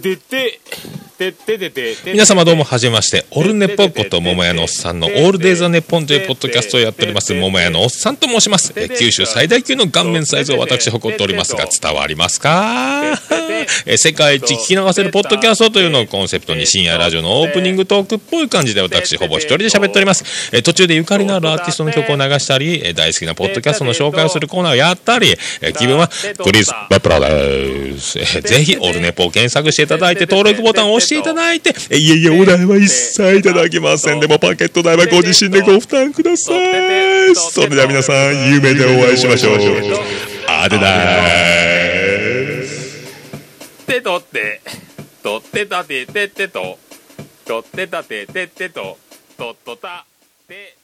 ててて、ててててて。皆様どうもはじめまして、オルネポこと桃屋のおっさんのオールデイザネッポンというポッドキャストをやっております、桃屋のおっさんと申します。え九州最大級の顔面サイズを私誇っておりますが、伝わりますか？え世界一聞き流せるポッドキャストというのをコンセプトに深夜ラジオのオープニングトークっぽい感じで私ほぼ一人で喋っております。え途中でゆかりのあるアーティストの曲を流したり、え大好きなポッドキャストの紹介をするコーナーをやったり、え気分はクリス・バプラです。ぜひ、オルネポを検索していただいて、登録ボタンを押していただいて、いえいえ、お代は一切いただきません。でも、パケット代はご自身でご負担ください。それでは皆さん、夢でお会いしましょう。あでだーす。てとって、とってたてててと、とってたてててと、とっとた、て、